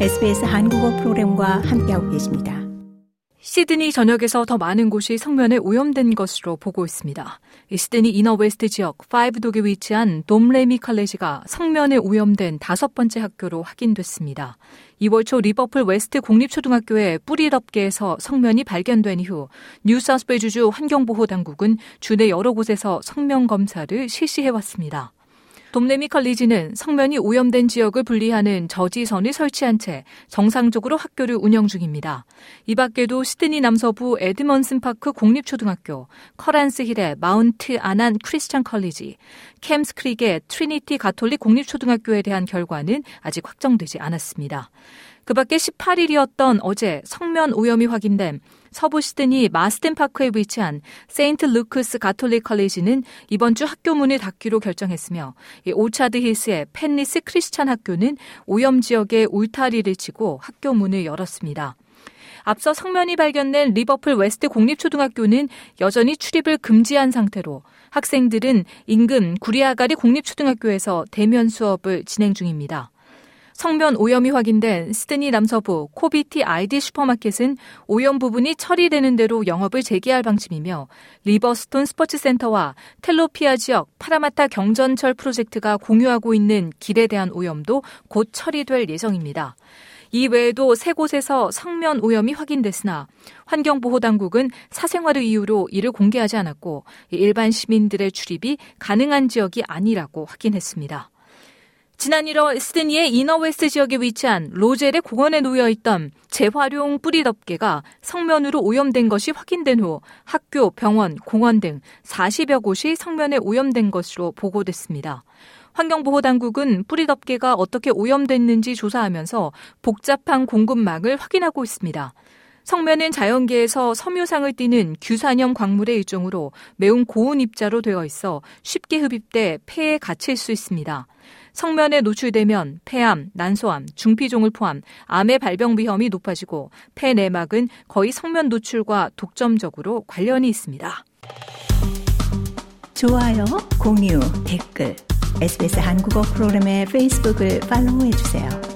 SBS 한국어 프로그램과 함께하고 계십니다. 시드니 전역에서 더 많은 곳이 석면에 오염된 것으로 보고 있습니다. 시드니 이너웨스트 지역 Five Dock에 위치한 돔레미 칼레지가 성면에 오염된 다섯 번째 학교로 확인됐습니다. 2월 초 리버풀 웨스트 공립초등학교의 뿌리덮개에서 석면이 발견된 이후 뉴사우스웨일스주 환경보호당국은 주내 여러 곳에서 석면 검사를 실시해왔습니다. 돔레미 College는 석면이 오염된 지역을 분리하는 저지선을 설치한 채 정상적으로 학교를 운영 중입니다. 이 밖에도 시드니 남서부 에드먼슨 파크 공립초등학교, 커란스 힐의 마운트 아난 Christian College, 켐스 크릭의 트리니티 가톨릭 공립초등학교에 대한 결과는 아직 확정되지 않았습니다. 그 밖에 18일이었던 어제 석면 오염이 확인된 서부 시드니 마스덴 파크에 위치한 세인트 루크스 가톨릭 College는 이번 주 학교 문을 닫기로 결정했으며 오차드 힐스의 펜리스 크리스찬 학교는 오염 지역에 울타리를 치고 학교 문을 열었습니다. 앞서 석면이 발견된 리버풀 웨스트 공립초등학교는 여전히 출입을 금지한 상태로 학생들은 인근 구리아가리 공립초등학교에서 대면 수업을 진행 중입니다. 석면 오염이 확인된 시드니 남서부 코비티 IGA 슈퍼마켓은 오염 부분이 처리되는 대로 영업을 재개할 방침이며 리버스톤 스포츠센터와 텔로피아 지역 파라마타 경전철 프로젝트가 공유하고 있는 길에 대한 오염도 곧 처리될 예정입니다. 이 외에도 세 곳에서 석면 오염이 확인됐으나 환경보호당국은 사생활을 이유로 이를 공개하지 않았고 일반 시민들의 출입이 가능한 지역이 아니라고 확인했습니다. 지난 1월 시드니의 이너웨스트 지역에 위치한 로젤의 공원에 놓여 있던 재활용 뿌리 덮개가 석면으로 오염된 것이 확인된 후 학교, 병원, 공원 등 40여 곳이 석면에 오염된 것으로 보고됐습니다. 환경보호당국은 뿌리 덮개가 어떻게 오염됐는지 조사하면서 복잡한 공급망을 확인하고 있습니다. 성면은 자연계에서 섬유상을 띠는 규산염 광물의 일종으로 매우 고운 입자로 되어 있어 쉽게 흡입돼 폐에 갇힐 수 있습니다. 성면에 노출되면 폐암, 난소암, 중피종을 포함 암의 발병 위험이 높아지고 폐 내막은 거의 성면 노출과 독점적으로 관련이 있습니다. 좋아요, 공유, 댓글, SBS 한국어 프로그램의 페이스북을 팔로우해 주세요.